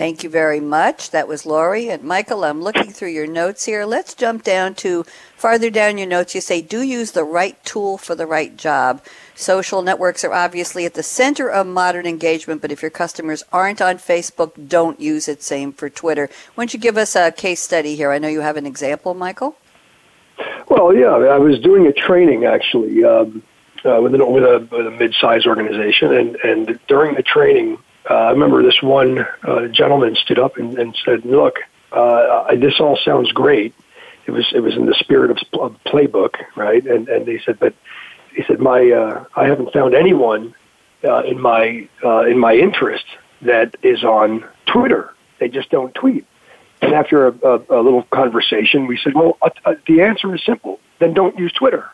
Thank you very much. That was Lori. And Michael, I'm looking through your notes here. Let's jump down to farther down your notes. You say, do use the right tool for the right job. Social networks are obviously at the center of modern engagement, but if your customers aren't on Facebook, don't use it. Same for Twitter. Why don't you give us a case study here? I know you have an example, Michael. Well, yeah, I was doing a training actually um, uh, with, an, with a, with a mid-sized organization, and, and during the training, uh, I remember this one uh, gentleman stood up and, and said, "Look, uh, I, this all sounds great. It was it was in the spirit of, of playbook, right?" And and they said, "But he said my uh, I haven't found anyone uh, in my uh, in my interest that is on Twitter. They just don't tweet." And after a, a, a little conversation, we said, "Well, uh, the answer is simple. Then don't use Twitter."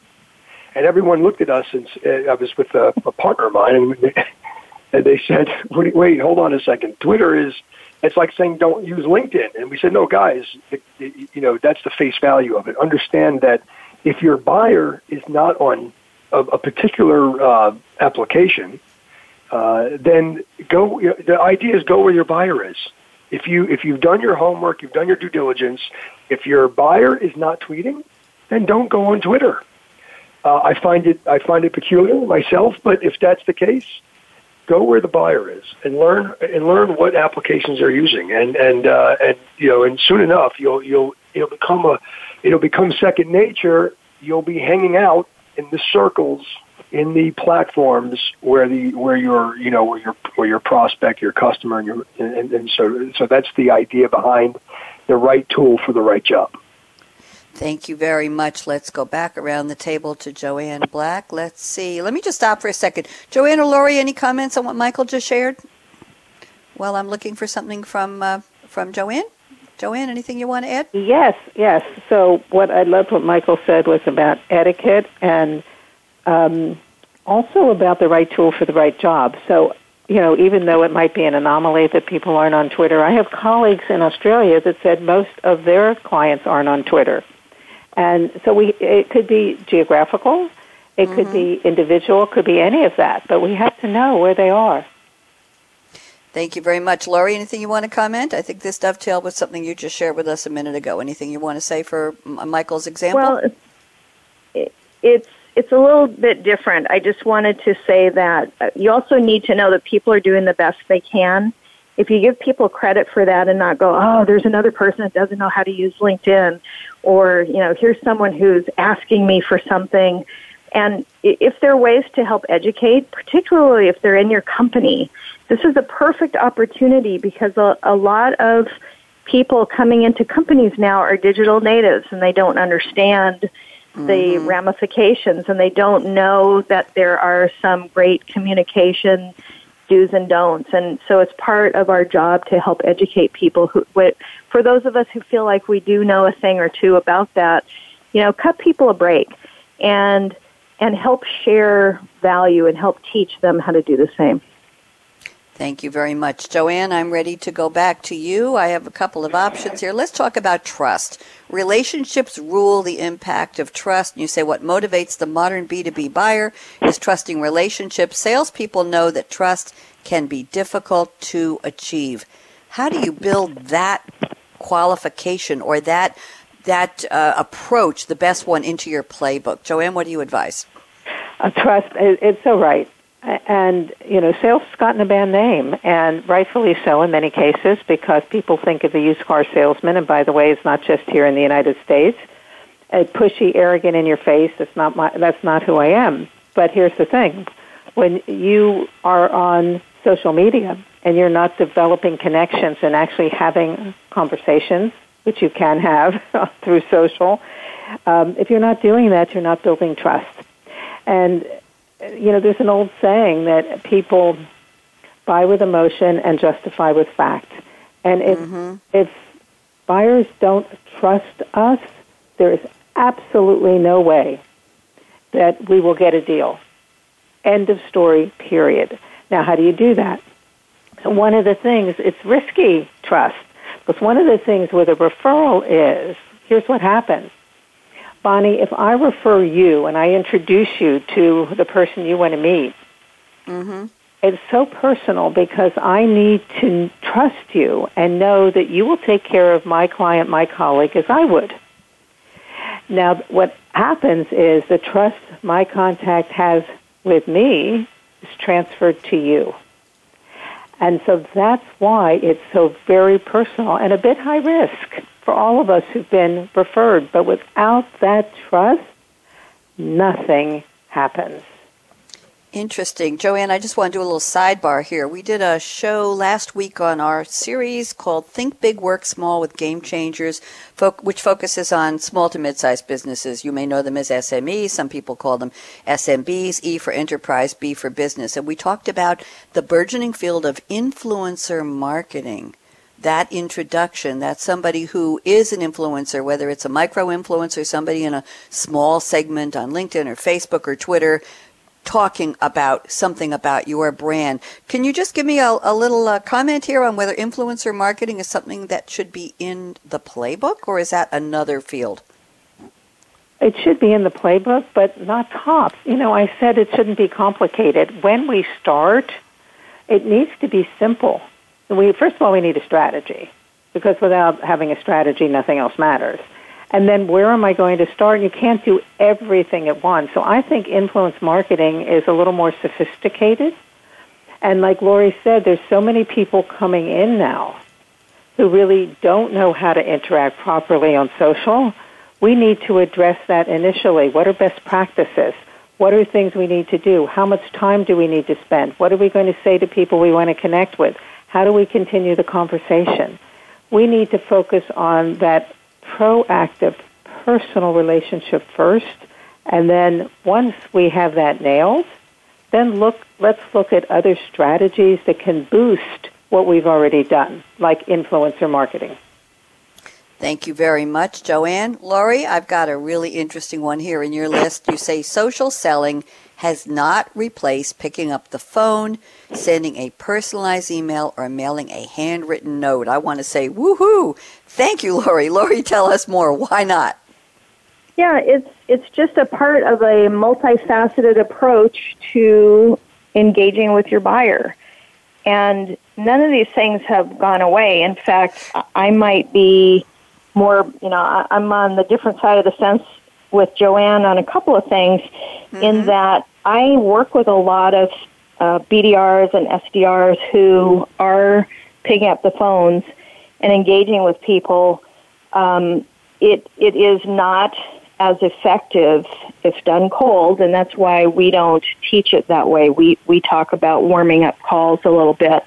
And everyone looked at us, and uh, I was with a, a partner of mine, and <laughs> and they said, wait, wait, hold on a second. Twitter is, it's like saying don't use LinkedIn. And we said, no, guys, it, it, you know, that's the face value of it. Understand that if your buyer is not on a, a particular uh, application, uh, then go. You know, the idea is go where your buyer is. If you if you've done your homework, you've done your due diligence. If your buyer is not tweeting, then don't go on Twitter. Uh, I find it I find it peculiar myself, but if that's the case, go where the buyer is and learn and learn what applications they're using and and uh, and you know and soon enough you'll you'll it'll become a it'll become second nature you'll be hanging out in the circles in the platforms where the where your you know where your where your prospect, your customer, and your and, and so so that's the idea behind the right tool for the right job. Thank you very much. Let's go back around the table to Joanne Black. Let's see. Let me just stop for a second. Joanne or Lori, any comments on what Michael just shared? Well, I'm looking for something from uh, from Joanne. Joanne, anything you want to add? Yes, yes. So what I loved what Michael said was about etiquette and um, also about the right tool for the right job. So you know, even though it might be an anomaly that people aren't on Twitter, I have colleagues in Australia that said most of their clients aren't on Twitter. And so we, it could be geographical, it mm-hmm. could be mm-hmm. individual, it could be any of that, but we have to know where they are. Thank you very much. Lori, anything you want to comment? I think this dovetailed with something you just shared with us a minute ago. Anything you want to say for Michael's example? Well, it's it's a little bit different. I just wanted to say that uh, you also need to know that people are doing the best they can. If you give people credit for that and not go, oh, there's another person that doesn't know how to use LinkedIn, or you know here's someone who's asking me for something and if there are ways to help educate particularly if they're in your company this is a perfect opportunity because a, a lot of people coming into companies now are digital natives and they don't understand mm-hmm. the ramifications and they don't know that there are some great communication do's and don'ts. And so it's part of our job to help educate people who, for those of us who feel like we do know a thing or two about that, you know, cut people a break and, and help share value and help teach them how to do the same. Thank you very much. Joanne, I'm ready to go back to you. I have a couple of options here. Let's talk about trust. Relationships rule the impact of trust. And you say what motivates the modern B2B buyer is trusting relationships. Salespeople know that trust can be difficult to achieve. How do you build that qualification or that that uh, approach, the best one, into your playbook? Joanne, what do you advise? Uh, trust. It's so right. And, you know, sales has gotten a bad name, and rightfully so in many cases, because people think of the used car salesman, and by the way, it's not just here in the United States, a pushy, arrogant in your face, that's not, my, that's not who I am. But here's the thing. When you are on social media and you're not developing connections and actually having conversations, which you can have <laughs> through social, um, if you're not doing that, you're not building trust. And you know, there's an old saying that people buy with emotion and justify with fact. And if mm-hmm. if buyers don't trust us, there is absolutely no way that we will get a deal. End of story, period. Now, how do you do that? One of the things, it's risky trust, because one of the things with a referral is, here's what happens. Bonnie, if I refer you and I introduce you to the person you want to meet, mm-hmm. it's so personal because I need to trust you and know that you will take care of my client, my colleague, as I would. Now, what happens is the trust my contact has with me is transferred to you. And so that's why it's so very personal and a bit high risk for all of us who've been referred. But without that trust, nothing happens. Interesting. Joanne, I just want to do a little sidebar here. We did a show last week on our series called Think Big, Work Small with Game Changers, which focuses on small to mid sized businesses. You may know them as SMEs. Some people call them SMBs, E for enterprise, B for business. And we talked about the burgeoning field of influencer marketing that introduction, that somebody who is an influencer, whether it's a micro influencer, somebody in a small segment on LinkedIn or Facebook or Twitter, talking about something about your brand. Can you just give me a, a little uh, comment here on whether influencer marketing is something that should be in the playbook or is that another field? It should be in the playbook, but not top. You know, I said it shouldn't be complicated. When we start, it needs to be simple. We first of all we need a strategy because without having a strategy, nothing else matters. And then where am I going to start? You can't do everything at once. So I think influence marketing is a little more sophisticated. And like Lori said, there's so many people coming in now who really don't know how to interact properly on social. We need to address that initially. What are best practices? What are things we need to do? How much time do we need to spend? What are we going to say to people we want to connect with? How do we continue the conversation? We need to focus on that proactive personal relationship first, and then once we have that nailed, then look let's look at other strategies that can boost what we've already done, like influencer marketing. Thank you very much, Joanne. Lori, I've got a really interesting one here in your list. You say social selling has not replaced picking up the phone, sending a personalized email, or mailing a handwritten note. I want to say, woohoo! Thank you, Lori. Lori, <laughs> tell us more. Why not? Yeah, it's it's just a part of a multifaceted approach to engaging with your buyer. And none of these things have gone away. In fact, I might be more, you know, I'm on the different side of the fence with Joanne on a couple of things mm-hmm. in that I work with a lot of uh, BDRs and SDRs who are picking up the phones and engaging with people. Um, it, it is not as effective if done cold, and that's why we don't teach it that way. We, we talk about warming up calls a little bit.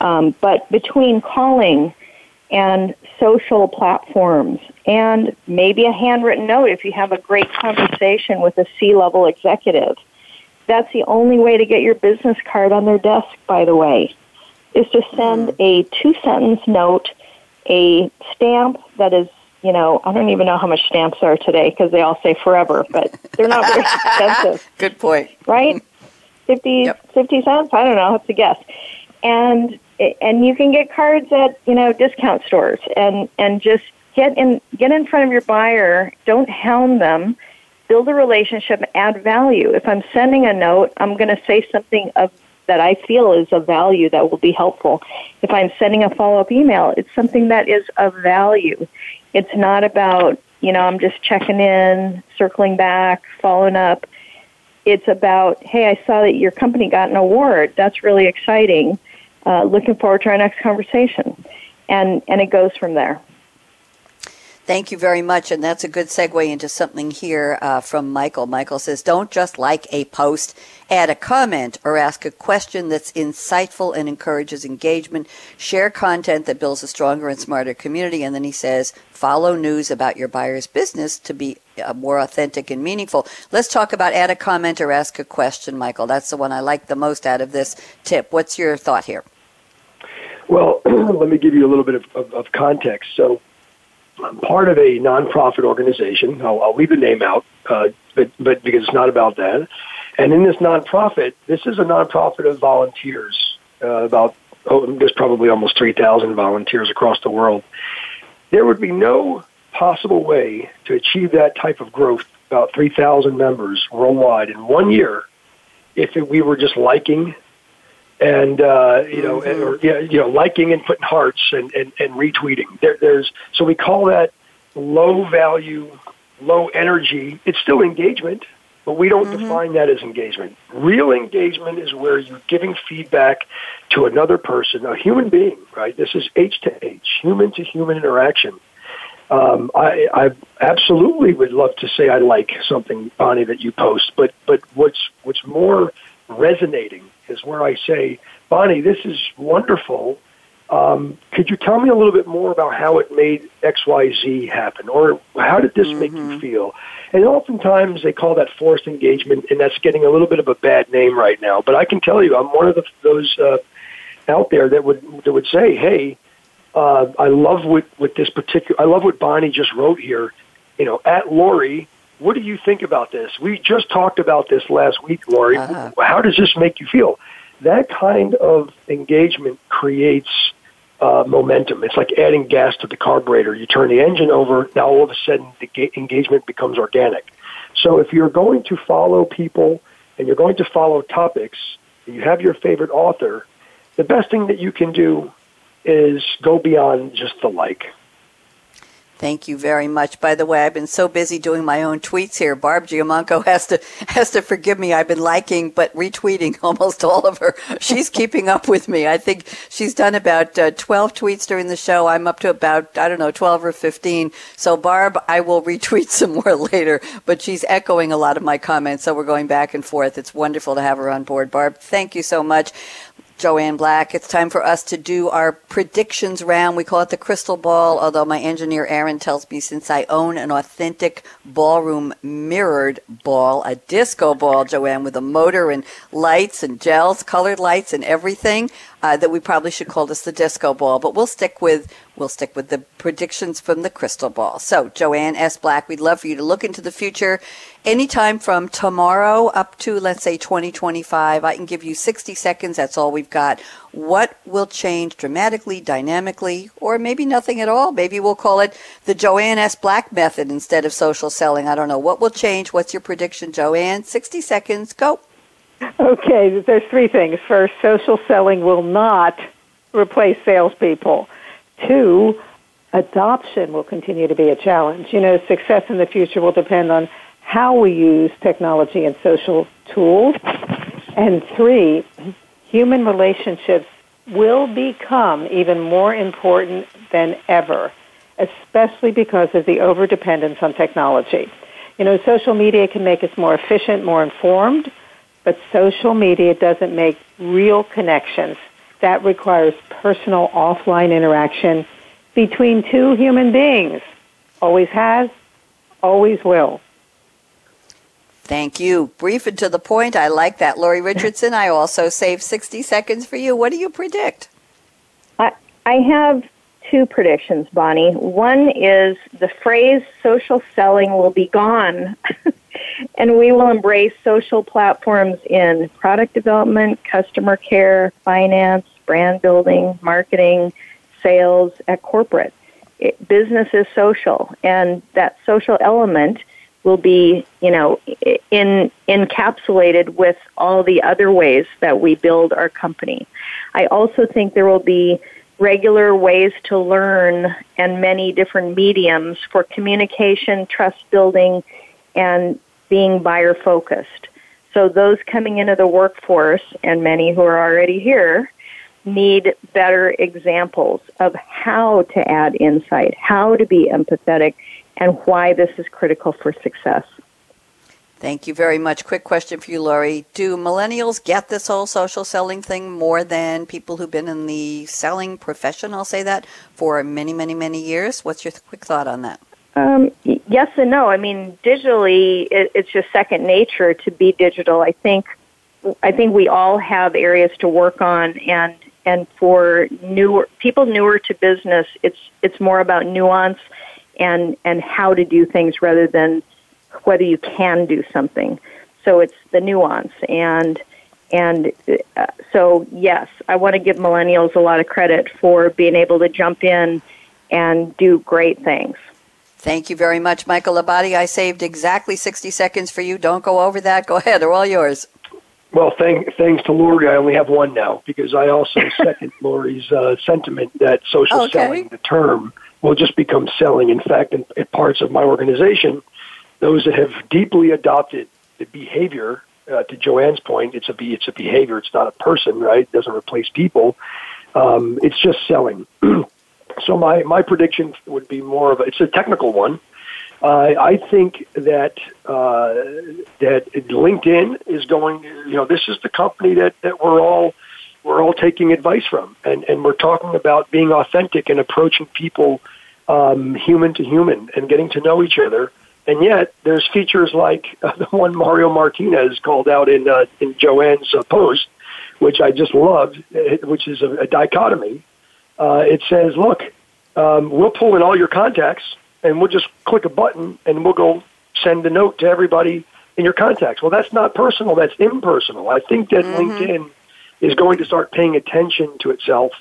Um, but between calling and social platforms and maybe a handwritten note if you have a great conversation with a C level executive. That's the only way to get your business card on their desk, by the way, is to send mm-hmm. a two sentence note, a stamp that is, you know, I don't even know how much stamps are today because they all say forever, but they're not very <laughs> expensive. Good point. Right? 50, yep. 50 cents? I don't know. Have to guess. And and you can get cards at you know discount stores and and just get in get in front of your buyer don't hound them build a relationship add value. If i'm sending a note i'm going to say something of that i feel is of value that will be helpful. If i'm sending a follow-up email it's something that is of value. It's not about you know i'm just checking in circling back following up. It's about hey i saw that your company got an award. That's really exciting. Uh, looking forward to our next conversation. And, and it goes from there. Thank you very much. And that's a good segue into something here uh, from Michael. Michael says, Don't just like a post, add a comment or ask a question that's insightful and encourages engagement. Share content that builds a stronger and smarter community. And then he says, Follow news about your buyer's business to be uh, more authentic and meaningful. Let's talk about add a comment or ask a question, Michael. That's the one I like the most out of this tip. What's your thought here? Well, <clears throat> let me give you a little bit of, of, of context. So, part of a nonprofit organization. I'll, I'll leave the name out, uh, but, but because it's not about that. And in this nonprofit, this is a nonprofit of volunteers. Uh, about oh, there's probably almost 3,000 volunteers across the world. There would be no possible way to achieve that type of growth, about 3,000 members worldwide in one year, if we were just liking and uh, you know, mm-hmm. or yeah, you know, liking and putting hearts and and, and retweeting. There, there's so we call that low value, low energy. It's still engagement, but we don't mm-hmm. define that as engagement. Real engagement is where you're giving feedback to another person, a human being. Right? This is H to H, human to human interaction. Um, I, I absolutely would love to say I like something, Bonnie, that you post, but but what's what's more resonating is where I say, Bonnie, this is wonderful. Um, could you tell me a little bit more about how it made XYZ happen? Or how did this mm-hmm. make you mm-hmm. feel? And oftentimes they call that forced engagement, and that's getting a little bit of a bad name right now. But I can tell you, I'm one of the, those uh, out there that would that would say, "Hey, uh, I love what, what this particular, I love what Bonnie just wrote here. You know, at Lori, what do you think about this? We just talked about this last week, Lori. Uh-huh. How does this make you feel? That kind of engagement creates uh, momentum. It's like adding gas to the carburetor. You turn the engine over, now all of a sudden the ga- engagement becomes organic. So if you're going to follow people and you're going to follow topics, and you have your favorite author, the best thing that you can do is go beyond just the like. Thank you very much. By the way, I've been so busy doing my own tweets here. Barb Giamanco <laughs> has to has to forgive me. I've been liking but retweeting <laughs> almost all of her. She's keeping up with me. I think she's done about uh, 12 tweets during the show. I'm up to about I don't know 12 or 15. So Barb, I will <laughs> retweet some more later, but she's echoing a lot of my comments. So we're going back and forth. It's wonderful to have her on board. Barb, thank you so much. Joanne Black. It's time for us to do our predictions round. We call it the crystal ball, although my engineer Aaron tells me since I own an authentic ballroom mirrored ball, a disco ball, Joanne, with a motor and lights and gels, colored lights and everything, uh, that we probably should call this the disco ball. But we'll stick with we'll stick with the predictions from the crystal ball. So, Joanne S. Black, we'd love for you to look into the future anytime from tomorrow up to let's say 2025. I can give you 60 seconds. That's all we've got. What will change dramatically, dynamically, or maybe nothing at all? Maybe we'll call it the Joanne S. Black method instead of social selling. I don't know. What will change? What's your prediction, Joanne? 60 seconds. Go. Okay, there's three things. First, social selling will not replace salespeople. Two, adoption will continue to be a challenge. You know, success in the future will depend on how we use technology and social tools. And three, human relationships will become even more important than ever, especially because of the overdependence on technology. You know, social media can make us more efficient, more informed, but social media doesn't make real connections. That requires personal offline interaction between two human beings. Always has, always will. Thank you. Brief and to the point. I like that. Lori Richardson, I also saved 60 seconds for you. What do you predict? I, I have two predictions, Bonnie. One is the phrase social selling will be gone, <laughs> and we will embrace social platforms in product development, customer care, finance, brand building, marketing, sales at corporate. It, business is social, and that social element will be, you know, in encapsulated with all the other ways that we build our company. I also think there will be regular ways to learn and many different mediums for communication, trust building, and being buyer focused. So those coming into the workforce and many who are already here need better examples of how to add insight, how to be empathetic, and why this is critical for success. Thank you very much. Quick question for you, Lori. Do millennials get this whole social selling thing more than people who've been in the selling profession, I'll say that, for many, many, many years? What's your quick thought on that? Um, yes and no. I mean, digitally, it, it's just second nature to be digital. I think, I think we all have areas to work on, and and for newer people newer to business, it's it's more about nuance and and how to do things rather than whether you can do something. So it's the nuance and and uh, so yes, I want to give millennials a lot of credit for being able to jump in and do great things. Thank you very much, Michael Labate. I saved exactly 60 seconds for you. Don't go over that. Go ahead. They're all yours. Well, thank, thanks to Lori, I only have one now because I also <laughs> second Lori's uh, sentiment that social okay. selling, the term, will just become selling. In fact, in, in parts of my organization, those that have deeply adopted the behavior, uh, to Joanne's point, it's a it's a behavior. It's not a person, right? It doesn't replace people. Um, it's just selling. <clears throat> so my my prediction would be more of a, it's a technical one. Uh, I think that uh, that LinkedIn is going. You know, this is the company that, that we're all we're all taking advice from, and and we're talking about being authentic and approaching people um, human to human and getting to know each other. And yet, there's features like <laughs> the one Mario Martinez called out in uh, in Joanne's uh, post, which I just loved, which is a, a dichotomy. Uh, it says, "Look, um, we'll pull in all your contacts." and we'll just click a button and we'll go send a note to everybody in your contacts. Well, that's not personal, that's impersonal. I think that mm-hmm. LinkedIn is going to start paying attention to itself.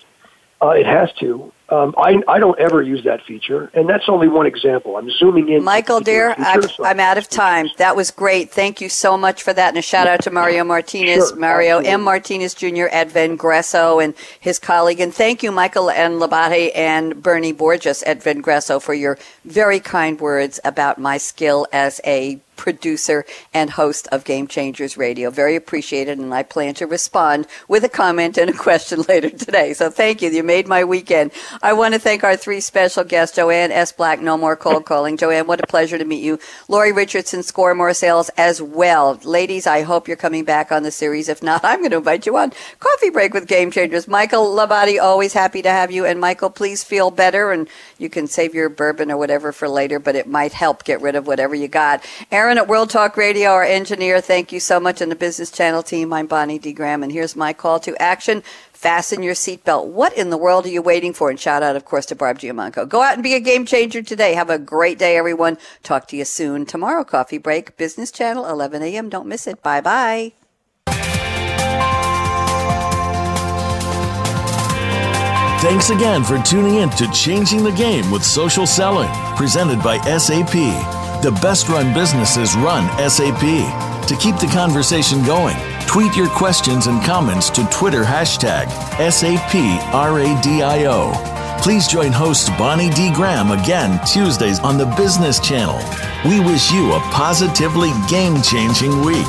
Uh, it has to. Um, I, I don't ever use that feature, and that's only one example. I'm zooming in. Michael, dear, I'm, I'm out of time. That was great. Thank you so much for that. And a shout out to Mario Martinez, Sure, Mario absolutely. M. Martinez Jr. at Vengresso and his colleague. And thank you, Michael and Labate and Bernie Borges at Vengresso for your very kind words about my skill as a producer and host of Game Changers Radio. Very appreciated, and I plan to respond with a comment and a question <laughs> later today. So thank you. You made my weekend. I want to thank our three special guests, Joanne S. Black, No More Cold Calling. Joanne, what a pleasure to meet you. Lori Richardson, Score More Sales as well. Ladies, I hope you're coming back on the series. If not, <laughs> I'm going to invite you on Coffee Break with Game Changers. Michael Labate, always happy to have you. And Michael, please feel better, and you can save your bourbon or whatever for later, but it might help get rid of whatever you got. Aaron at World Talk Radio, our engineer, thank you so much. And the Business Channel team, I'm Bonnie D. Graham. And here's my call to action. Fasten your seatbelt. What in the world are you waiting for? And shout out, of course, to Barb Giamanco. Go out and be a game changer today. Have a great day, everyone. Talk to you soon. Tomorrow, coffee break, Business Channel, 11 a.m. Don't miss it. Bye bye. Thanks again for tuning in to Changing the Game with Social Selling, presented by SAP. The best run businesses run SAP. To keep the conversation going, tweet your questions and comments to Twitter hashtag SAPRADIO. Please join host Bonnie D. Graham again Tuesdays on the Business Channel. We wish you a positively game changing week.